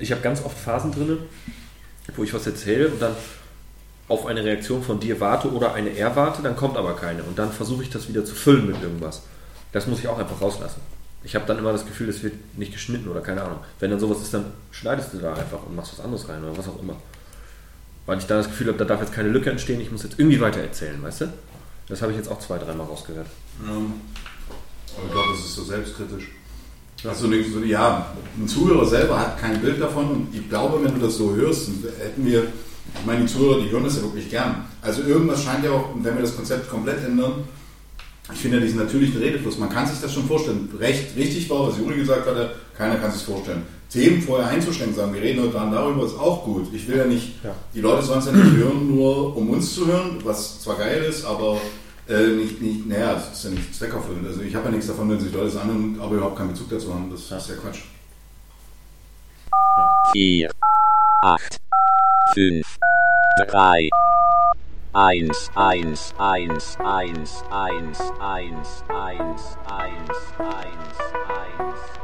Ich habe ganz oft Phasen drin, wo ich was erzähle und dann auf eine Reaktion von dir warte oder eine erwarte, dann kommt aber keine. Und dann versuche ich das wieder zu füllen mit irgendwas. Das muss ich auch einfach rauslassen. Ich habe dann immer das Gefühl, es wird nicht geschnitten oder keine Ahnung. Wenn dann sowas ist, dann schneidest du da einfach und machst was anderes rein oder was auch immer. Weil ich dann das Gefühl habe, da darf jetzt keine Lücke entstehen, ich muss jetzt irgendwie weiter erzählen, weißt du? Das habe ich jetzt auch zwei, dreimal rausgehört. Ja. Aber ich glaube, das ist so selbstkritisch. Also, so, ja, ein Zuhörer selber hat kein Bild davon und ich glaube, wenn du das so hörst, hätten wir, ich meine, die Zuhörer, die hören das ja wirklich gern. Also irgendwas scheint ja auch, wenn wir das Konzept komplett ändern, ich finde ja diesen natürlichen Redefluss, man kann sich das schon vorstellen. Recht richtig war, was Juri gesagt hatte, keiner kann sich vorstellen. Themen vorher einzustellen, sagen, wir reden heute Abend darüber, ist auch gut. Ich will ja nicht, ja. die Leute sollen es ja nicht hören, nur um uns zu hören, was zwar geil ist, aber äh, nicht, nicht, naja, das ist ja nicht zweckerfüllend. Also ich habe ja nichts davon, wenn sich Leute es anhören, aber überhaupt keinen Bezug dazu haben. Das ist ja Quatsch. 4, 8, 5, 3, 1, 1, 1, 1, 1, 1, 1, 1, 1, 1.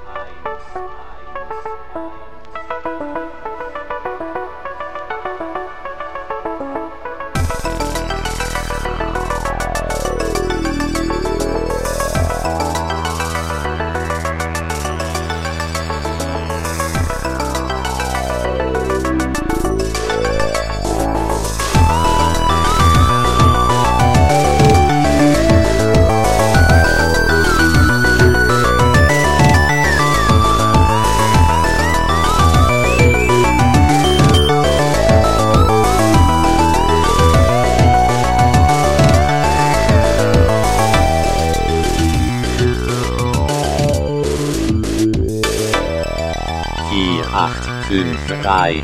3,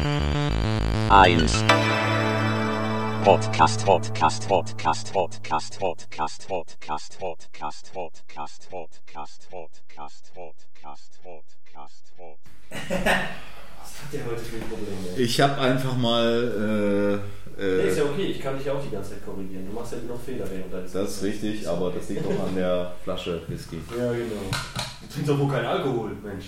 1. Podcast, Podcast, Podcast, Podcast, Podcast, Podcast, Podcast, Podcast, Podcast, Podcast, Podcast, Podcast, Podcast. Was hat der heute für ein Problem? Ich habe einfach mal. Äh, äh, nee, ist ja okay, ich kann dich auch die ganze Zeit korrigieren. Du machst ja noch Fehler während deines. Das ist richtig, aber das liegt doch an der Flasche Whisky. Ja, genau. Du trinkst doch wohl keinen Alkohol, Mensch.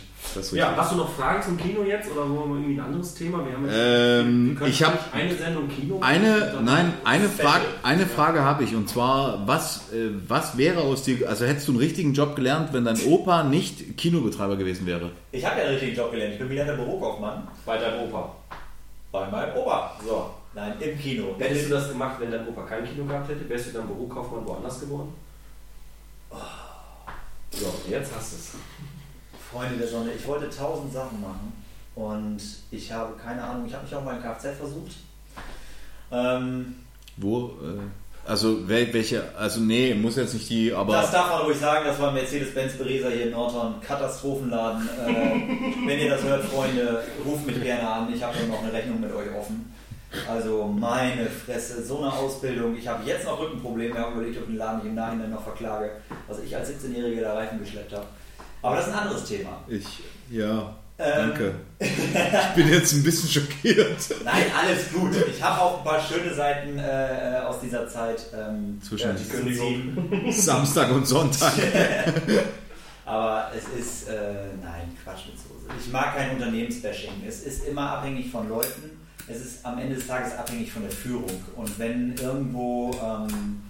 Ja, hast du noch Fragen zum Kino jetzt oder wollen wir irgendwie ein anderes Thema? Wir haben jetzt, ähm, wir ich habe eine Sendung Kino. Eine, nein, eine Frage, eine Frage habe ich und zwar, was, äh, was wäre aus dir, also hättest du einen richtigen Job gelernt, wenn dein Opa nicht Kinobetreiber gewesen wäre? Ich habe ja einen richtigen Job gelernt. Ich bin gelernter Bürokaufmann. Bei deinem Opa. Bei meinem Opa. So. Nein, im Kino. Hättest du das gemacht, wenn dein Opa kein Kino gehabt hätte? Wärst du dann Bürokaufmann woanders geworden? Oh. So, jetzt hast du es. Freunde der Sonne, ich wollte tausend Sachen machen und ich habe keine Ahnung, ich habe mich auch mal in Kfz versucht. Ähm, Wo? Äh, also welche, also nee, muss jetzt nicht die, aber... Das darf man ruhig sagen, das war Mercedes-Benz Beresa hier in Nordhorn, Katastrophenladen. Äh, wenn ihr das hört, Freunde, ruft mich gerne an, ich habe noch eine Rechnung mit euch offen. Also meine Fresse, so eine Ausbildung. Ich habe jetzt noch Rückenprobleme, ich habe überlegt, ob ich den Laden nicht im Nachhinein noch verklage, was ich als 17-Jähriger da Reifen geschleppt habe. Aber das ist ein anderes Thema. Ich, ja, ähm, danke. ich bin jetzt ein bisschen schockiert. Nein, alles gut. Ich habe auch ein paar schöne Seiten äh, aus dieser Zeit. Ähm, Zwischen äh, die Kündigung. Samstag und Sonntag. Aber es ist, äh, nein, Quatsch mit Soße. Ich mag kein Unternehmensbashing. Es ist immer abhängig von Leuten. Es ist am Ende des Tages abhängig von der Führung. Und wenn irgendwo ähm,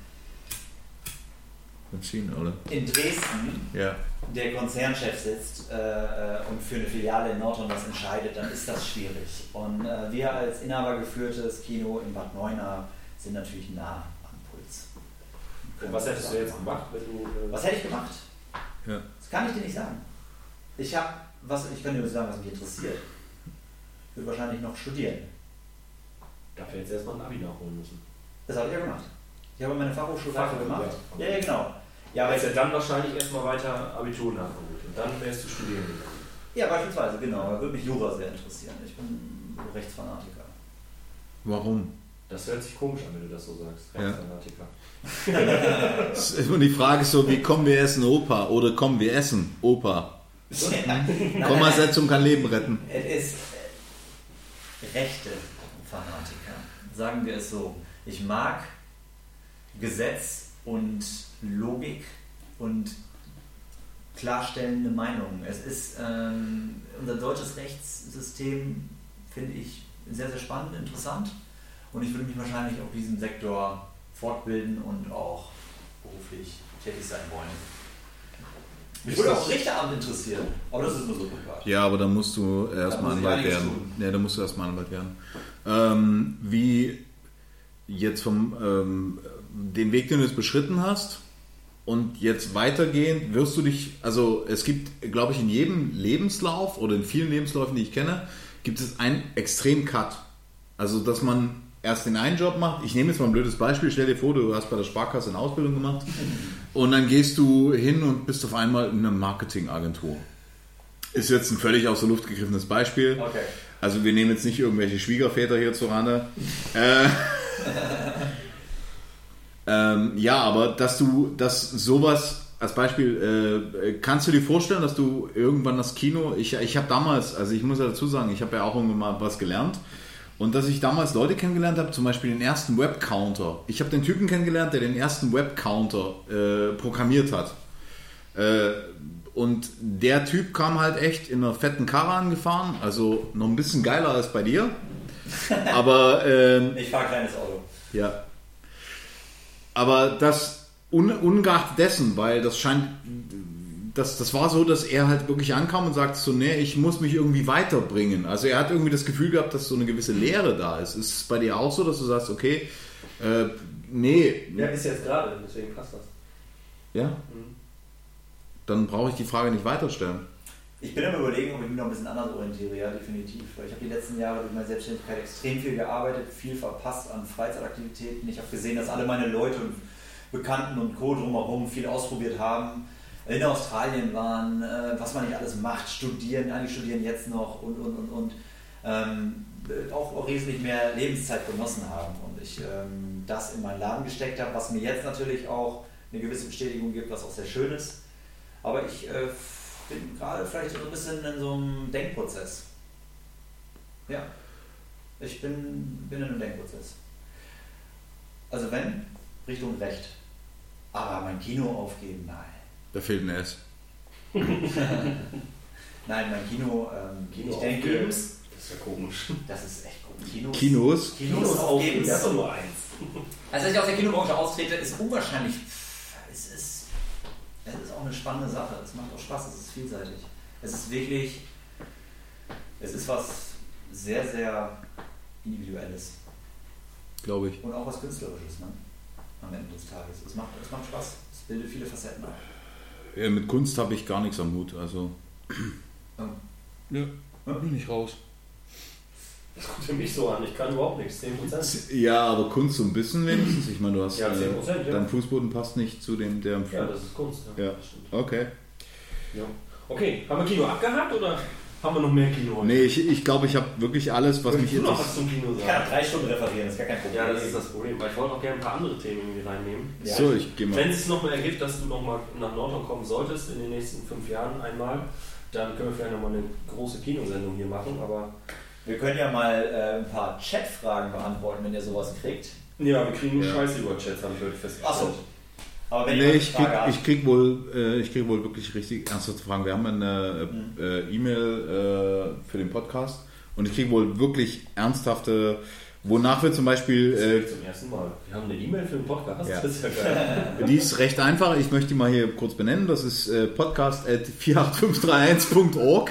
in Dresden ja der Konzernchef sitzt äh, äh, und für eine Filiale in Nordhorn was entscheidet, dann ist das schwierig. Und äh, wir als inhabergeführtes Kino in Bad Neuenahr sind natürlich nah am Puls. Und was hättest du jetzt gemacht, wenn du. Äh was hätte ich gemacht? Ja. Das kann ich dir nicht sagen. Ich habe, was, ich kann dir nur sagen, was mich interessiert. Ich würde wahrscheinlich noch studieren. Dafür jetzt erstmal ein Abi nachholen müssen. Das habe ich ja gemacht. Ich habe meine Fachhochschulfach gemacht. Ja, ja, genau. Ja, aber jetzt dann wahrscheinlich erstmal weiter Abitur nachgeholt und dann wärst du studieren gegangen. Ja, beispielsweise, genau. Da würde mich Jura sehr interessieren. Ich bin Rechtsfanatiker. Warum? Das hört sich komisch an, wenn du das so sagst. Rechtsfanatiker. Ja. das ist immer die Frage so, wie kommen wir essen Opa oder kommen wir essen Opa? Ja. Kommasetzung kann Leben retten. Es ist äh, rechte Fanatiker, sagen wir es so. Ich mag Gesetz und Logik und klarstellende Meinungen. Es ist ähm, unser deutsches Rechtssystem, finde ich, sehr, sehr spannend, interessant. Und ich würde mich wahrscheinlich auf diesem Sektor fortbilden und auch beruflich tätig sein wollen. Mich würde auch Richteramt interessieren, aber das ist nur so privat. Ja, aber dann musst du erstmal Anwalt werden. tun. Ja, dann musst du erstmal Anwalt werden. Ähm, wie jetzt vom ähm, den Weg, den du jetzt beschritten hast und jetzt weitergehend, wirst du dich, also es gibt, glaube ich, in jedem Lebenslauf oder in vielen Lebensläufen, die ich kenne, gibt es einen extremen Cut. Also, dass man erst den einen Job macht. Ich nehme jetzt mal ein blödes Beispiel. Stell dir vor, du hast bei der Sparkasse eine Ausbildung gemacht und dann gehst du hin und bist auf einmal in einer Marketingagentur. Ist jetzt ein völlig aus der Luft gegriffenes Beispiel. Okay. Also wir nehmen jetzt nicht irgendwelche Schwiegerväter hier zu Rande. Äh, ähm, ja, aber dass du, dass sowas als Beispiel, äh, kannst du dir vorstellen, dass du irgendwann das Kino, ich, ich habe damals, also ich muss ja dazu sagen, ich habe ja auch irgendwann mal was gelernt und dass ich damals Leute kennengelernt habe, zum Beispiel den ersten Webcounter. Ich habe den Typen kennengelernt, der den ersten Webcounter äh, programmiert hat. Äh, und der Typ kam halt echt in einer fetten Karre angefahren, also noch ein bisschen geiler als bei dir. Aber ähm, Ich fahre kleines Auto. ja. Aber das un, ungeachtet dessen, weil das scheint, das, das war so, dass er halt wirklich ankam und sagte so, nee, ich muss mich irgendwie weiterbringen. Also er hat irgendwie das Gefühl gehabt, dass so eine gewisse Leere da ist. Ist es bei dir auch so, dass du sagst, okay, äh, nee, Ja, ist jetzt gerade, deswegen passt das. ja, dann brauche ich die Frage nicht weiterstellen. Ich bin am überlegen, ob ich mich noch ein bisschen anders orientiere, ja, definitiv. Weil ich habe die letzten Jahre durch meine Selbstständigkeit extrem viel gearbeitet, viel verpasst an Freizeitaktivitäten. Ich habe gesehen, dass alle meine Leute und Bekannten und Co. drumherum viel ausprobiert haben, in Australien waren, äh, was man nicht alles macht, studieren, einige studieren jetzt noch und, und, und, und. Ähm, auch, auch wesentlich mehr Lebenszeit genossen haben und ich ähm, das in meinen Laden gesteckt habe, was mir jetzt natürlich auch eine gewisse Bestätigung gibt, was auch sehr schön ist. Aber ich äh, bin gerade vielleicht so ein bisschen in so einem Denkprozess. Ja, ich bin, bin in einem Denkprozess. Also wenn, Richtung Recht. Aber mein Kino aufgeben, nein. Da fehlt ein S. Nein, mein Kino, ähm, Kino ich denke, aufgeben? Das ist ja komisch. das ist echt gut. Kinos, Kinos? Kinos aufgeben. das ist doch nur eins. Also, dass ich aus der Kinobranche austrete, ist unwahrscheinlich. Es ist, es ist auch eine spannende Sache. Es macht auch Spaß, es ist vielseitig. Es ist wirklich. Es ist was sehr, sehr Individuelles. Glaube ich. Und auch was Künstlerisches, ne? Am Ende des Tages. Es macht, es macht Spaß. Es bildet viele Facetten ab. Ja, mit Kunst habe ich gar nichts am Hut. Also. Ähm, Ja, bin ich raus. Das kommt für mich so an. Ich kann überhaupt nichts. 10%. Ja, aber Kunst so ein bisschen wenigstens. Ich meine, du hast Ja, äh, 10%, ja. dein Fußboden passt nicht zu dem, der im Ja, das ist Kunst. Ja. das stimmt. Okay. Ja. Okay, haben wir Kino abgehakt oder haben wir noch mehr Kino heute? Nee, ich glaube, ich, glaub, ich habe wirklich alles, was mich Willst du noch was interessiert. zum Kino Ich kann sagen? auch drei Stunden referieren, das ist gar kein Problem. Ja, das ist das Problem. Weil ich wollte auch gerne ein paar andere Themen irgendwie reinnehmen. Ja. So, ich gehe mal. Wenn es sich nochmal ergibt, dass du nochmal nach Nordhorn kommen solltest in den nächsten fünf Jahren einmal, dann können wir vielleicht nochmal eine große Kinosendung hier machen. Aber Wir können ja mal äh, ein paar Chatfragen beantworten, wenn ihr sowas kriegt. ja, wir kriegen nur Ja. Scheiße über Chats, habe ich heute festgestellt. Achso. Aber wenn Nee, ihr ich krieg, eine Frage ich krieg wohl, äh, ich krieg wohl wirklich richtig ernsthafte Fragen. Wir haben eine äh, E-Mail äh, für den Podcast und ich kriege wohl wirklich ernsthafte, wonach wir zum Beispiel, ist zum ersten Mal. Wir haben eine E-Mail für den Podcast. Ja. Das ist ja geil. äh, die ist recht einfach. Ich möchte die mal hier kurz benennen. Das ist äh, podcast.48531.org.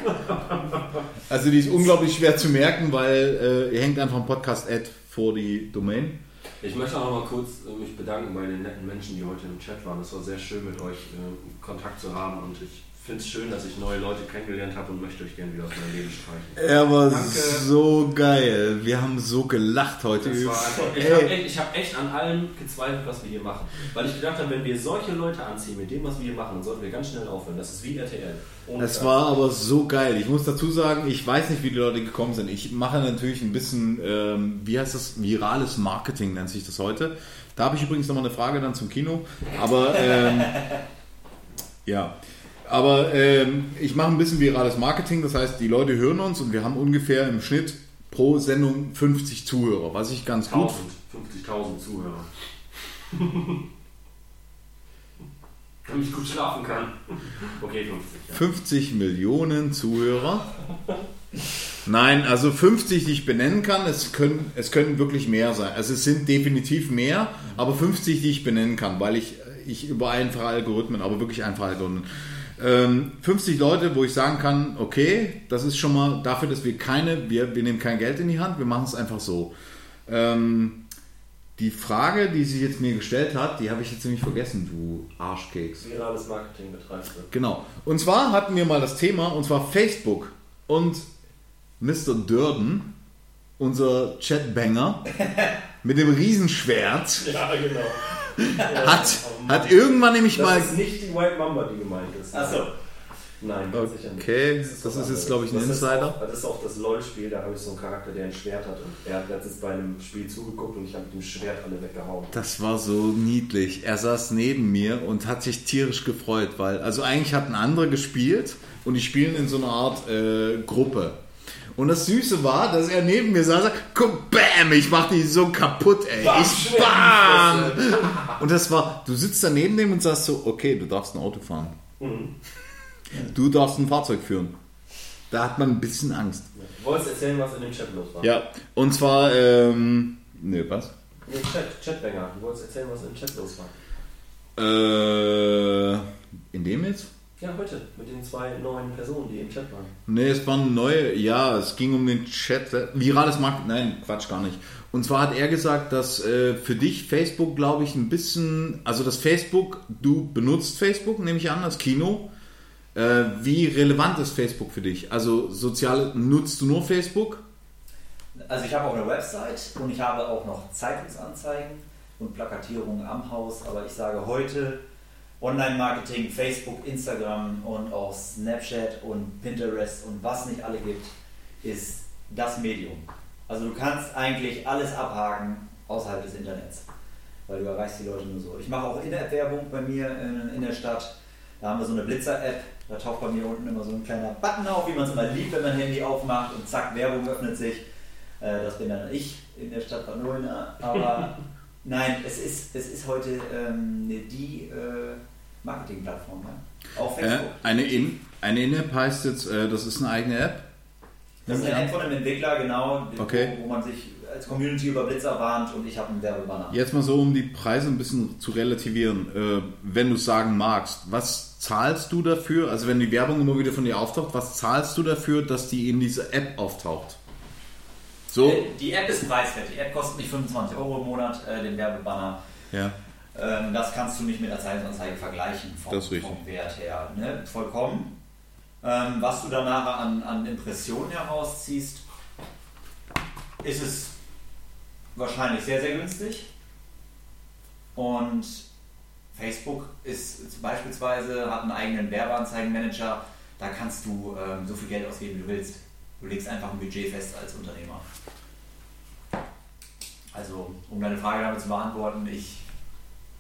Also die ist unglaublich schwer zu merken, weil äh, ihr hängt einfach ein Podcast-Ad vor die Domain. Ich möchte auch noch mal kurz äh, mich bedanken bei den netten Menschen, die heute im Chat waren. Es war sehr schön, mit euch äh, Kontakt zu haben und ich finde es schön, dass ich neue Leute kennengelernt habe und möchte euch gerne wieder aus meinem Leben streichen. Er war Danke. so geil. Wir haben so gelacht heute. Das war einfach, ich habe echt, ich hab echt an allem gezweifelt, was wir hier machen. Weil ich gedacht habe, wenn wir solche Leute anziehen mit dem, was wir hier machen, dann sollten wir ganz schnell aufhören. Das ist wie RTL. Es war aber so geil. Ich muss dazu sagen, ich weiß nicht, wie die Leute gekommen sind. Ich mache natürlich ein bisschen, ähm, wie heißt das, virales Marketing nennt sich das heute. Da habe ich übrigens nochmal eine Frage dann zum Kino. Aber ähm, ja, aber ähm, ich mache ein bisschen virales Marketing. Das heißt, die Leute hören uns und wir haben ungefähr im Schnitt pro Sendung 50 Zuhörer, was ich ganz gut 1000, 50.000 Zuhörer. Damit ich gut schlafen kann. Okay, 50. Ja. 50 Millionen Zuhörer. Nein, also 50, die ich benennen kann, es können, es können wirklich mehr sein. Also es sind definitiv mehr, aber 50, die ich benennen kann, weil ich, ich über einfache Algorithmen, aber wirklich einfache Algorithmen. Ähm, 50 Leute, wo ich sagen kann, okay, das ist schon mal dafür, dass wir keine, wir, wir nehmen kein Geld in die Hand, wir machen es einfach so. Ähm, die Frage, die sie jetzt mir gestellt hat, die habe ich jetzt nämlich vergessen, du Arschkeks. Virales Marketing betreibst du. Genau. Und zwar hatten wir mal das Thema, und zwar Facebook. Und Mr. Durden, unser Chatbanger, mit dem Riesenschwert, Ja, genau. Hat, hat irgendwann nämlich mal. Das ist nicht die White Mamba, die gemeint ist. Achso. Nein, ganz sicher nicht. Okay, das was ist jetzt, glaube ich, ein Das ist Insider. Auch, das ist auch das LOL-Spiel, da habe ich so einen Charakter, der ein Schwert hat. Und er hat letztens bei einem Spiel zugeguckt und ich habe mit dem Schwert alle weggehauen. Das war so niedlich. Er saß neben mir und hat sich tierisch gefreut, weil, also eigentlich hatten andere gespielt und die spielen in so einer Art äh, Gruppe. Und das Süße war, dass er neben mir saß, guck, bam, ich mach die so kaputt, ey. Bam, ich bam. in Und das war, du sitzt da neben dem und sagst so, okay, du darfst ein Auto fahren. Mhm. Du darfst ein Fahrzeug führen. Da hat man ein bisschen Angst. Du wolltest erzählen, was in dem Chat los war? Ja, und zwar, ähm, ne, was? Nee, Chat, Chatbanger. Du wolltest erzählen, was im Chat los war. Äh, in dem jetzt? Ja, heute. Mit den zwei neuen Personen, die im Chat waren. Nee, es waren neue, ja, es ging um den Chat. Virales Markt, nein, Quatsch, gar nicht. Und zwar hat er gesagt, dass äh, für dich Facebook, glaube ich, ein bisschen, also das Facebook, du benutzt Facebook, nehme ich an, das Kino. Äh, wie relevant ist Facebook für dich? Also soziale, nutzt du nur Facebook? Also ich habe auch eine Website und ich habe auch noch Zeitungsanzeigen und Plakatierungen am Haus, aber ich sage heute Online-Marketing, Facebook, Instagram und auch Snapchat und Pinterest und was nicht alle gibt, ist das Medium. Also du kannst eigentlich alles abhaken außerhalb des Internets, weil du erreichst die Leute nur so. Ich mache auch In-App-Werbung bei mir in, in der Stadt. Da haben wir so eine Blitzer-App, da taucht bei mir unten immer so ein kleiner Button auf, wie man es immer liebt, wenn man Handy aufmacht und zack, Werbung öffnet sich. Äh, Das bin dann ich in der Stadt Bad Neuenahr. Aber nein, es ist, es ist heute ähm, die äh, Marketingplattform. Ja? Auch Äh, Facebook. eine In- eine In-App heißt jetzt, äh, das ist eine eigene App. das ist eine App von einem Entwickler, genau, Okay. wo, wo man sich als Community über Blitzer warnt und ich habe einen Werbebanner. Jetzt mal so, um die Preise ein bisschen zu relativieren. Äh, wenn du sagen magst, was zahlst du dafür? Also wenn die Werbung immer wieder von dir auftaucht, was zahlst du dafür, dass die in dieser App auftaucht? So? Äh, Die App ist preiswert. Die App kostet nicht 25 Euro im Monat, äh, den Werbebanner. Ja. Ähm, das kannst du nicht mit der Zeitungsanzeige vergleichen vom, vom Wert her. Ne? Vollkommen. Ähm, was du dann nachher an, an Impressionen herausziehst, ist es wahrscheinlich sehr, sehr günstig. Und Facebook ist beispielsweise, hat einen eigenen Werbeanzeigenmanager. Da kannst du ähm, so viel Geld ausgeben, wie du willst. Du legst einfach ein Budget fest als Unternehmer. Also, um deine Frage damit zu beantworten, ich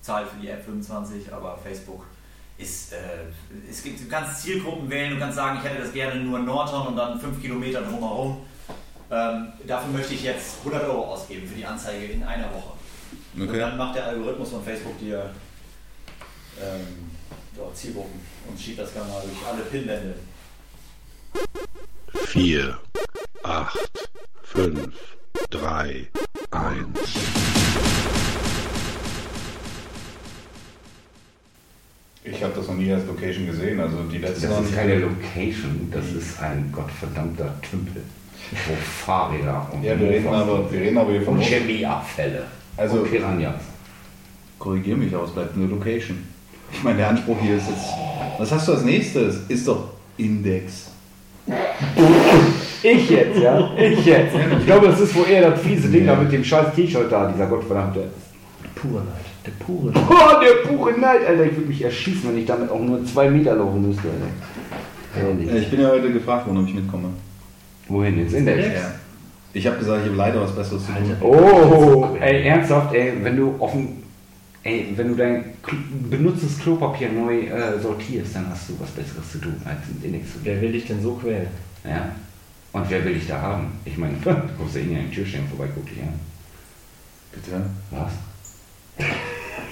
zahle für die App 25, aber Facebook ist, äh, es gibt, du kannst Zielgruppen wählen, du kannst sagen, ich hätte das gerne nur in Norton und dann 5 Kilometer drumherum. Ähm, dafür möchte ich jetzt 100 Euro ausgeben für die Anzeige in einer Woche. Und Okay. dann macht der Algorithmus von Facebook dir ähm, Zielgruppen und schiebt das Ganze mal durch alle Pinwände. 4, 8, 5, 3, 1. Ich habe das noch nie als Location gesehen, also die letzte Das ist keine Location, das ist ein gottverdammter Tümpel. Wo Fahrräder und Ja, wir reden aber, wir reden aber hier von Chemieabfälle Also- und Piranhas. Korrigier mich, aber es bleibt eine Location. Ich meine, der Anspruch hier ist jetzt. Was hast du als nächstes? Ist doch Index. Ich jetzt, ja? Ich jetzt. Ich glaube, das ist wohl eher das fiese Ding da mit dem scheiß T-Shirt da, dieser gottverdammte. Pure Neid. Der pure Oh, der pure Neid, Alter. Ich würde mich erschießen, wenn ich damit auch nur zwei Meter laufen müsste, Alter. Ehrlich. Ich bin ja heute gefragt worden, ob ich mitkomme. Wohin jetzt? Index? Ich habe gesagt, ich habe leider was Besseres zu tun. Oh, ey, ernsthaft, ey, wenn du offen, ey, wenn du dein Kl benutztes Klopapier neu äh, sortierst, dann hast du was Besseres zu tun, als mit Index zu Wer will dich denn so quälen? Ja. Und wer will dich da haben? Ich meine, du kommst ja eh an den Türstellen vorbei, guck dich an. Bitte? Was?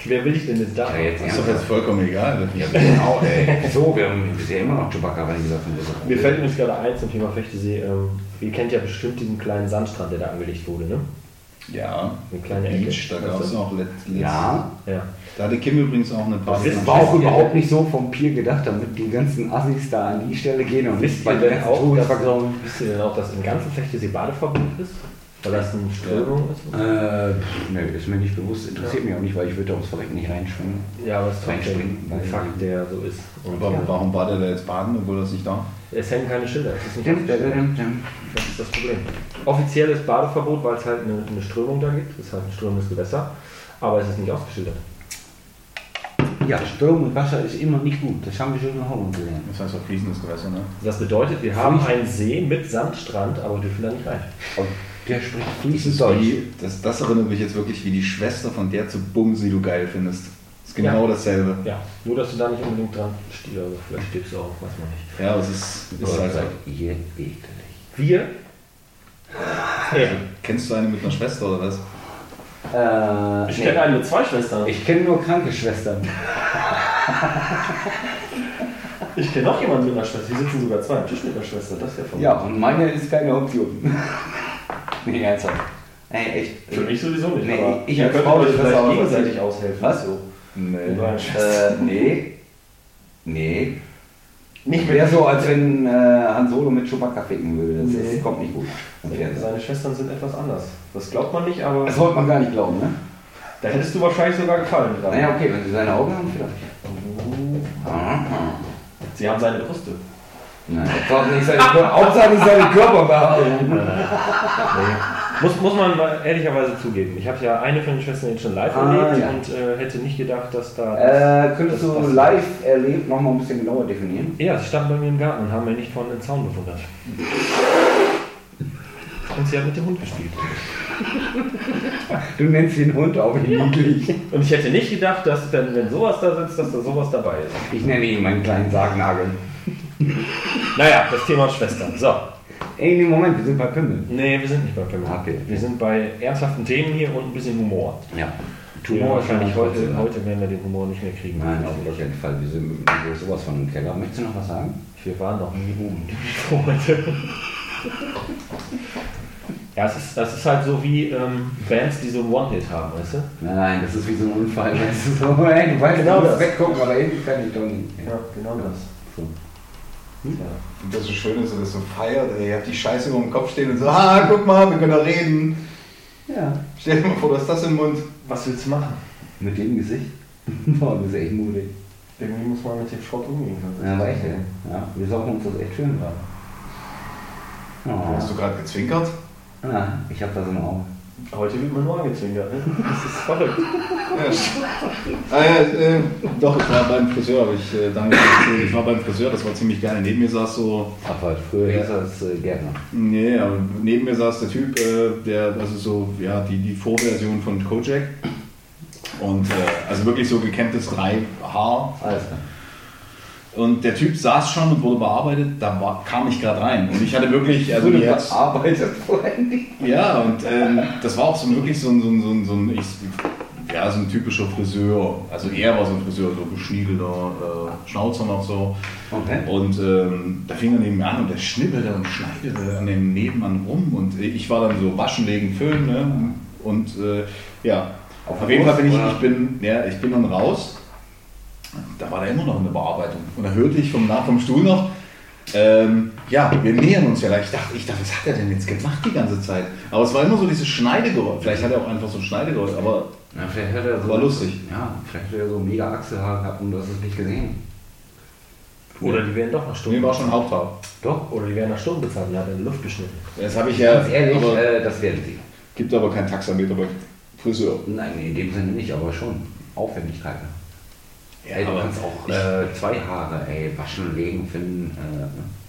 Wer will ich denn jetzt da? Ja, jetzt Ist doch jetzt vollkommen egal. Ja, genau, ey. So, wir haben bisher immer noch Chewbacca, ich davon Mir fällt übrigens gerade ein zum Thema Fechtesee. Ähm, ihr kennt ja bestimmt diesen kleinen Sandstrand, der da angelegt wurde, ne? Ja, Eine kleine Ecke. Beach, da gab es auch let, letzt- Ja, Ja. Da hatte Kim übrigens auch eine Party. wisst war auch überhaupt nicht so vom Pier gedacht, damit die ganzen Assis da an die Stelle gehen und Wisst bei ihr den denn ganzen auch, Touris dass, vergrauen. wisst ihr denn auch, dass im ganzen Fechtesee Badeverbot ist? Weil das eine Strömung ist? Äh, pff, nö, ist mir nicht bewusst, interessiert mich auch nicht, weil ich würde aufs Verrecken nicht reinschwimmen. Ja, aber es ist Reinspringen, ein weil- Fakt, der so ist. Und Warum, ja, warum war der da jetzt baden, obwohl das nicht da? es hängen keine Schilder. Es ist nicht Dim, dim, dim. Das ist das Problem. Offizielles Badeverbot, weil es halt eine, eine Strömung da gibt. Es ist halt ein strömendes Gewässer. Aber es ist nicht ausgeschildert. Ja, Strom und Wasser ist immer nicht gut. Das haben wir schon in Holland gelernt. Das heißt auch fließendes Gewässer, ne? Das bedeutet, wir haben einen See mit Sandstrand, aber dürfen da nicht rein. Der spricht Das, fließend ist Deutsch. wie, das, das erinnert mich jetzt wirklich wie die Schwester von der zu Bumsen, die du geil findest. Das ist genau Ja. dasselbe. Ja, nur dass du da nicht unbedingt dran stirbst. Also vielleicht stirbst du auch, weiß man nicht. Ja, es ist, ist halt ihr ekelig. Wir? Ja. Kennst du eine mit einer Schwester oder was? Äh, Ich nee. kenne einen mit zwei Schwestern. Ich kenne nur kranke Schwestern. Ich kenne noch jemanden mit einer Schwester. Die sitzen sogar zwei am Tisch mit einer Schwester. Das ist ja verrückt. Ja, und meine ist keine Option. Nee, ernsthaft. Ey, echt. Für mich sowieso nicht. Nee, aber ich als Frau vielleicht auch gegenseitig aushelfen. Was? So. Nee. Äh, nee. Nee. Nicht Wäre so, als wenn äh, Han Solo mit Chewbacca ficken würde. Das, Nee. das kommt nicht gut. Seine Schwestern sind etwas anders. Das glaubt man nicht, aber Das sollte man gar nicht glauben, ne? da hättest du wahrscheinlich sogar gefallen dran. Naja, okay, wenn sie seine Augen haben, vielleicht. Aha. Sie haben seine Brüste. Nein, Hauptsache nicht seine, Hauptsache nicht seine Körperbehaarung. Nee. Muss, muss man ehrlicherweise zugeben. Ich habe ja eine von den Schwestern jetzt schon live Ah, erlebt ja. und äh, hätte nicht gedacht, dass da. Äh, könntest Das du live erlebt nochmal ein bisschen genauer definieren? ja, sie standen bei mir im Garten und haben mir nicht von den Zaun bewundert. Und sie hat mit dem Hund gespielt. Du nennst den Hund auch niedlich. Und ich hätte nicht gedacht, dass wenn, wenn sowas da sitzt, dass da sowas dabei ist. Ich nenne ihn meinen kleinen Sargnagel. Naja, das Thema Schwestern. So. Ey, nee, Moment, wir sind bei Pimmel. Nee, wir sind nicht bei Pimmel. Okay. Wir sind bei ernsthaften Themen hier und ein bisschen Humor. Ja. Humor wahrscheinlich heute, heute. heute werden wir den Humor nicht mehr kriegen. Nein, auf keinen Fall. Wir sind sowas von im Keller. Möchtest du noch was sagen? Wir waren noch nie oben. heute. Ja, es ist, das ist halt so wie ähm, Bands, die so einen One-Hit haben, weißt du? Nein, das ist wie so ein Unfall. Weißt du, so, ey, du weißt, Genau du musst das. weggucken, aber irgendwie kann ich doch nicht. Ja, genau das. So. Und das so schön ist, dass er das so feiert. Ey, ihr habt die Scheiße über dem Kopf stehen und so, ah, guck mal, wir können da reden. Ja. Stell dir mal vor, du hast das im Mund. Was willst du machen? Mit dem Gesicht? Boah, das ist echt mutig. Irgendwie muss man mit dem Schrott umgehen können. Ja, aber echt, ey. Ja, wir saugen uns das echt schön dran. Oh. Hast du gerade gezwinkert? Ja, ich hab das im Auge. Heute wird man nur angezwinkert, ne? Das ist verrückt. Ja. ah, ja, äh, doch, ich war beim Friseur, habe ich äh, danke. Ich war beim Friseur, das war ziemlich geil. Neben mir saß so, Aber früher hieß das äh, Gärtner. nee, aber neben mir saß der Typ, äh, der, also so, ja, die, die Vorversion von Kojak. Und äh, also wirklich so gekenntes 3H. Alles klar. Und der Typ saß schon und wurde bearbeitet, da war, kam ich gerade rein. Und ich hatte wirklich, also Wurde jetzt, bearbeitet. Ja, und ähm, das war auch so ein, wirklich so ein, so ein, so ein, so ein ich, ja, so ein typischer Friseur. Also er war so ein Friseur, so geschniegelter äh, Schnauzer noch so. Okay. Und ähm, da fing er neben mir an und der schnippelte und schneidete an dem Nebenmann rum. Und ich war dann so waschen, legen, füllen. Ne? Und äh, ja, Auf auf, jeden Fall bin ich, ich bin, ja, ich bin dann raus. Da war der immer noch in der Bearbeitung. Und da hörte ich vom, nach vom Stuhl noch, ähm, ja, wir nähern uns ja gleich. Ich dachte, ich dachte, was hat er denn jetzt gemacht die ganze Zeit? Aber es war immer so dieses Schneidegeräusch. Vielleicht hat er auch einfach so ein Schneidegeräusch, aber Ja, vielleicht hat er so, War lustig. Ja, vielleicht hat er so mega Achselhaare gehabt und du hast es nicht gesehen. Oder die werden doch nach Stunden. mir war schon Haupthaar. Doch. Oder die werden nach Stunden bezahlt und hat in die Luft geschnitten. Das habe ich ja. Ganz ehrlich, aber, äh, das werden sie. gibt aber kein Taxameter bei Friseur. Nein, in dem Sinne nicht, aber schon. Aufwendigkeiten. Ja, ey, du kannst auch ich- äh, zwei Haare, ey, waschen, legen, finden. Äh,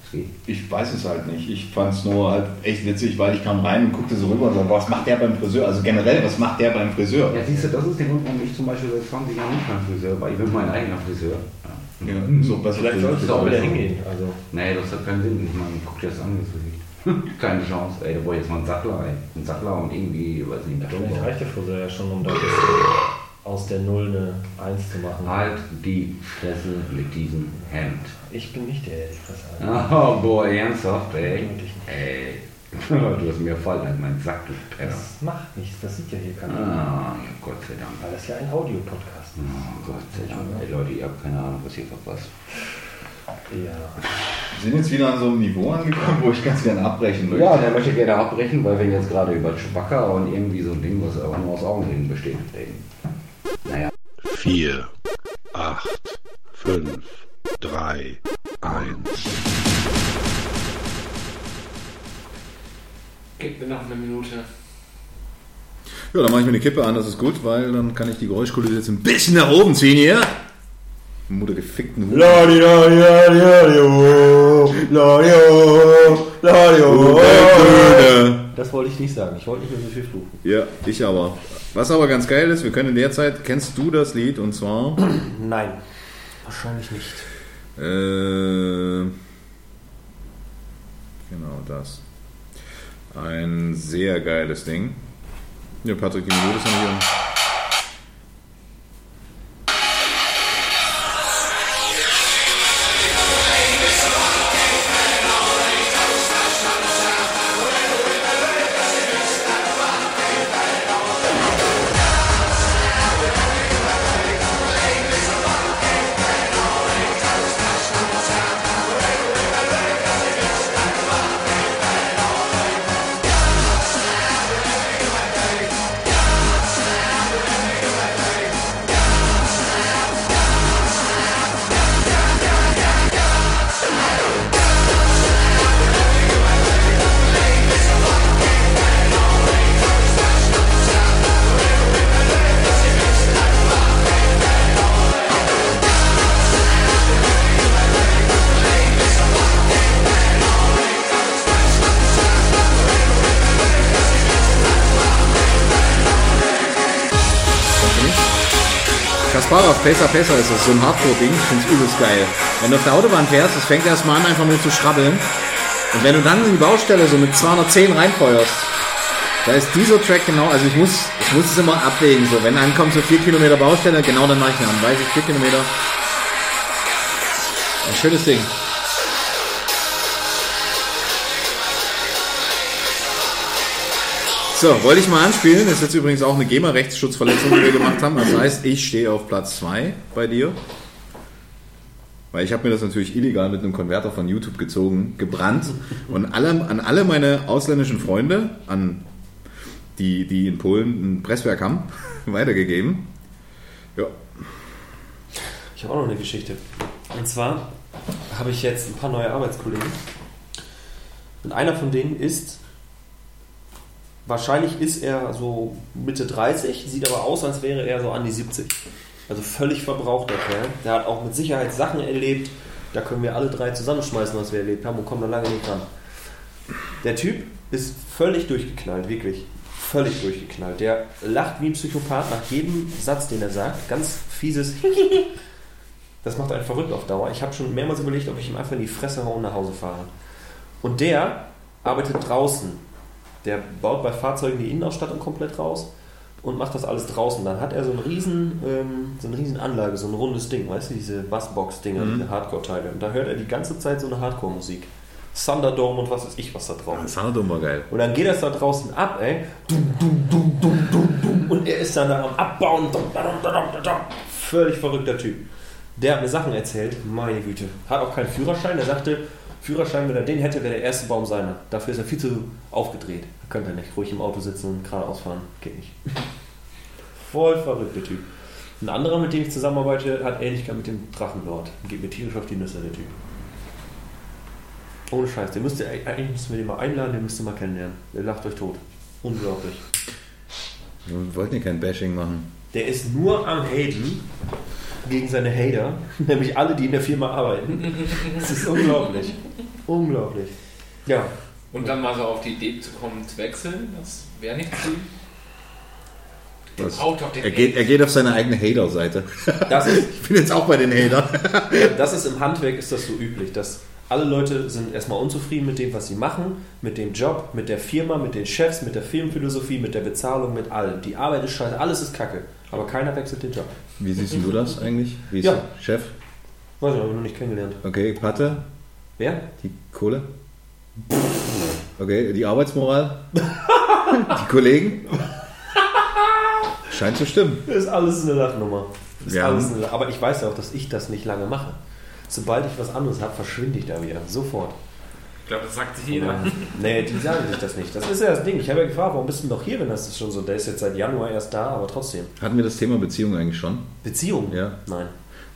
das geht. Ich weiß es halt nicht. Ich fand es nur halt echt witzig, weil ich kam rein und guckte so rüber und sagte, was macht der beim Friseur? Also generell, was macht der beim Friseur? Ja, siehst du, das ist der Grund, warum ich zum Beispiel seit 20 Jahren nicht mein Friseur war. Ich bin mein eigener Friseur. Ja. Ja, so besser Vielleicht solltest du auch wieder hingehen. Also, Nee, das hat keinen Sinn. Ich meine, guck dir das an, das Gesicht. Keine Chance. Ey, da brauche ich jetzt mal einen Sattler, ey. Einen Sattler und irgendwie, weiß nicht, ein vielleicht reicht der Friseur ja schon, um das aus der Null eine Eins zu machen. Halt die Fresse mit diesem Hemd. Ich bin nicht der, der die Fresse hat. Oh, boah, ernsthaft, ey. Ich. Ey. Du hast mir voll an meinen Sack, du Penner. Das macht nichts, das sieht ja hier keiner. Ah, Gott sei Dank. Weil das ja ein Audiopodcast ist. Oh, Gott sei Dank. Ey, Leute, ihr habt keine Ahnung, was ihr verpasst. Ja. Wir sind jetzt wieder an so einem Niveau angekommen, wo ich ganz gerne abbrechen möchte. Ja, der möchte gerne abbrechen, weil wir jetzt gerade über Chewbacca und irgendwie so ein Ding, was aber nur aus Augenringen besteht, reden. 4, 8, 5, 3, 1. Gib mir noch eine Minute. Ja, dann mache ich mir eine Kippe an, das ist gut, weil dann kann ich die Geräuschkulisse jetzt ein bisschen nach oben ziehen hier. Mutter gefickten Hut. Das wollte ich nicht sagen. Ich wollte nicht mehr so viel fluchen. Ja, ich aber. Was aber ganz geil ist, wir können in der Zeit, kennst du das Lied und zwar Nein. Wahrscheinlich nicht. äh, genau das. Ein sehr geiles Ding. Ja, Patrick, die Minute ist noch hier. Pacer, Pacer ist das, so ein Hardcore-Ding. Ich finde es übelst geil. Wenn du auf der Autobahn fährst, das fängt erstmal an, einfach nur zu schrabbeln. Und wenn du dann in die Baustelle so mit 210 reinfeuerst, da ist dieser Track genau, also ich muss, ich muss es immer abwägen, so, wenn ankommt so 4 Kilometer Baustelle, genau dann mache ich an, weiß ich, 4 Kilometer. Ein schönes Ding. So, wollte ich mal anspielen. Das ist jetzt übrigens auch eine GEMA-Rechtsschutzverletzung, die wir gemacht haben. Das heißt, ich stehe auf Platz 2 bei dir. Weil ich habe mir das natürlich illegal mit einem Konverter von YouTube gezogen, gebrannt und alle, an alle meine ausländischen Freunde, an die, die in Polen ein Presswerk haben, weitergegeben. Ja, Ich habe auch noch eine Geschichte. Und zwar habe ich jetzt ein paar neue Arbeitskollegen. Und einer von denen ist, wahrscheinlich ist er so Mitte 30, sieht aber aus, als wäre er so an die 70. Also völlig verbrauchter Kerl. Der hat auch mit Sicherheit Sachen erlebt, da können wir alle drei zusammenschmeißen, was wir erlebt haben und kommen da lange nicht dran. Der Typ ist völlig durchgeknallt, wirklich. Völlig durchgeknallt. Der lacht wie ein Psychopath nach jedem Satz, den er sagt. Ganz fieses Das macht einen verrückt auf Dauer. Ich habe schon mehrmals überlegt, ob ich ihm einfach in die Fresse haue und nach Hause fahre. Und der arbeitet draußen. Der baut bei Fahrzeugen die Innenausstattung komplett raus und macht das alles draußen. Dann hat er so, einen riesen, ähm, so eine riesen Anlage, so ein rundes Ding, weißt du, diese Bassbox-Dinger, diese Hardcore-Teile. Und da hört er die ganze Zeit so eine Hardcore-Musik. Thunderdome und was weiß ich, was da drauf ist. das war geil. Und dann geht das da draußen ab, ey. Dum, dum, dum, dum, dum, dum. Und er ist dann da am Abbauen. Dum, dum. Völlig verrückter Typ. Der hat mir Sachen erzählt, meine Güte. Hat auch keinen Führerschein. Der sagte, Führerschein, wenn er den hätte, wäre der erste Baum seiner. Dafür ist er viel zu aufgedreht. Könnte er nicht. Ruhig im Auto sitzen und geradeaus fahren. Geht nicht. Voll verrückter Typ. Ein anderer, mit dem ich zusammenarbeite, hat Ähnlichkeit mit dem Drachenlord. Geht mir tierisch auf die Nüsse, der Typ. Ohne Scheiß. Den müsst ihr, eigentlich müssen wir den mal einladen, den müsst ihr mal kennenlernen. Der lacht euch tot. Unglaublich. Wir wollten ja kein Bashing machen. Der ist nur am Haten gegen seine Hater, nämlich alle, die in der Firma arbeiten. Das ist unglaublich. Unglaublich. Ja, Und dann mal so auf die Idee zu kommen, zu wechseln, das wäre nicht den Er geht, er geht auf seine eigene Hater-Seite. Ich bin jetzt auch bei den Hatern. das ist im Handwerk ist das so üblich, dass Alle Leute sind erstmal unzufrieden mit dem, was sie machen, mit dem Job, mit der Firma, mit den Chefs, mit der Firmenphilosophie, mit der Bezahlung, mit allem. Die Arbeit ist scheiße, alles ist kacke. Aber keiner wechselt den Job. Wie siehst du das eigentlich? Wie ist Ja. der Chef? Weiß ich, habe ich noch nicht kennengelernt. Okay, Patte, Wer? die Kohle? Okay, die Arbeitsmoral? die Kollegen? Scheint zu stimmen. Ist alles eine Lachnummer. Ist Ja. alles eine Lach- Aber ich weiß ja auch, dass ich das nicht lange mache. Sobald ich was anderes habe, verschwinde ich da wieder. Sofort. Ich glaube, das sagt sich jeder. Nee, die sagen sich das nicht. Das ist ja das Ding. Ich habe ja gefragt, warum bist du noch hier, wenn das ist schon so, der ist jetzt seit Januar erst da, aber trotzdem. Hatten wir das Thema Beziehung eigentlich schon? Beziehung? Ja. Nein.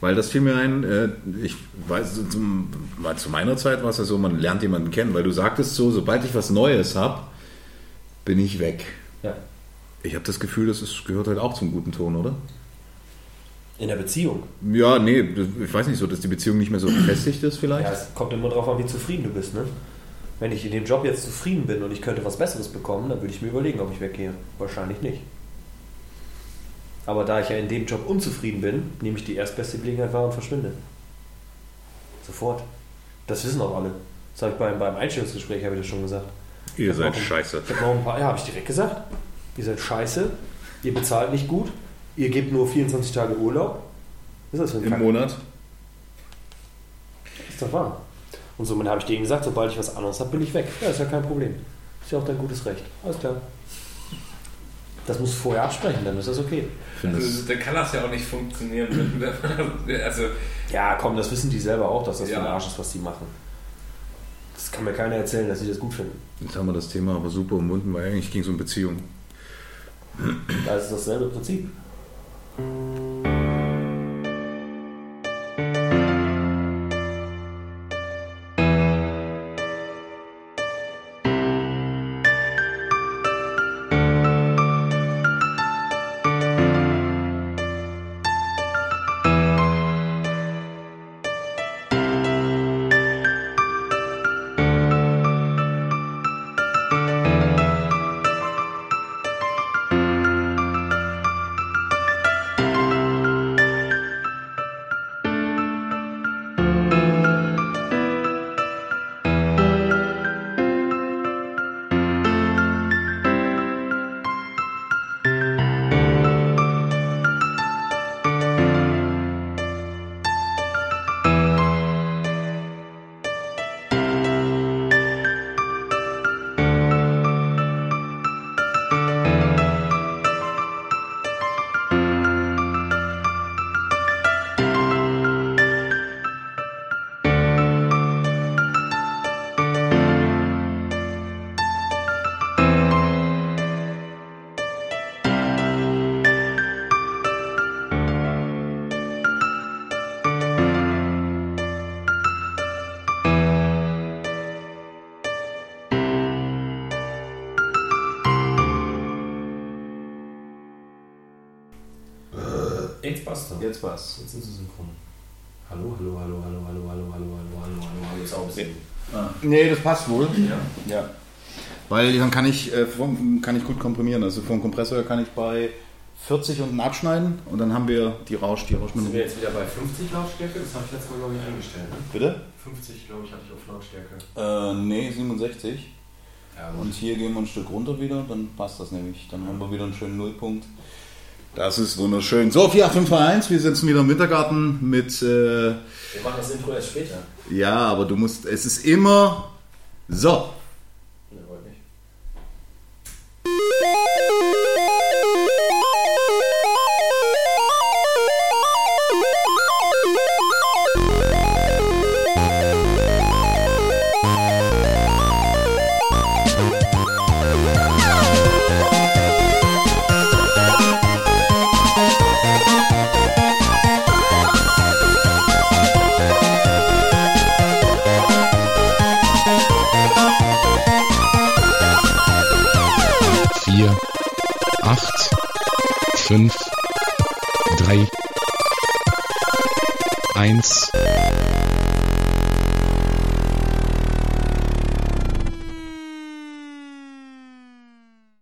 Weil das fiel mir ein, äh, ich weiß, zu meiner Zeit war es ja so, man lernt jemanden kennen, weil du sagtest so, sobald ich was Neues habe, bin ich weg. Ja. Ich habe das Gefühl, das ist, gehört halt auch zum guten Ton, oder? In der Beziehung. Ja, nee, ich weiß nicht so, dass die Beziehung nicht mehr so gefestigt ist vielleicht. Ja, es kommt immer darauf an, wie zufrieden du bist, ne? Wenn ich in dem Job jetzt zufrieden bin und ich könnte was Besseres bekommen, dann würde ich mir überlegen, ob ich weggehe. Wahrscheinlich nicht. Aber da ich ja in dem Job unzufrieden bin, nehme ich die erstbeste Gelegenheit wahr und verschwinde. Sofort. Das wissen auch alle. Das habe ich beim, beim Einstellungsgespräch habe ich das schon gesagt. Ihr hab seid scheiße. Ich noch ein paar, ja, habe ich direkt gesagt. Ihr seid scheiße, ihr bezahlt nicht gut, ihr gebt nur 24 Tage Urlaub. Was ist das für ein Im Kack? Monat? Ist doch wahr. Und somit habe ich denen gesagt, sobald ich was anderes habe, bin ich weg. Ja, ist ja kein Problem. Ist ja auch dein gutes Recht. Alles klar. Das musst du vorher absprechen, dann ist das okay. Also, dann kann das ja auch nicht funktionieren. also, Ja, komm, das wissen die selber auch, dass das Ja. für ein Arsch ist, was die machen. Das kann mir keiner erzählen, dass sie das gut finden. jetzt haben wir das Thema aber super umwunden, weil eigentlich ging es um Beziehung. Da ist es dasselbe Prinzip. Thank you. Jetzt passt er. Jetzt was. Jetzt sind sie synchron. Hallo, hallo, hallo, hallo, hallo, hallo, hallo, hallo, hallo, hallo, hallo. Ist auch ein bisschen. Nee, das passt wohl. Ja. ja. Weil dann kann ich, äh, vom, kann ich gut komprimieren. Also vom Kompressor kann ich bei 40 unten abschneiden und dann haben wir die Rausch, die Sind wir jetzt wieder bei 50 Lautstärke? Das habe ich letztes Mal, glaube ich, eingestellt. Ne? Bitte? 50, glaube ich, hatte ich auf Lautstärke. Äh, nee, 67. Ja, Und hier gehen wir ein Stück runter wieder, dann passt das nämlich. Dann haben wir wieder einen schönen Nullpunkt. Das ist wunderschön. So, 4851, wir sitzen wieder im Wintergarten mit, äh, Wir machen das Intro erst später. ja, aber du musst, es ist immer so. Action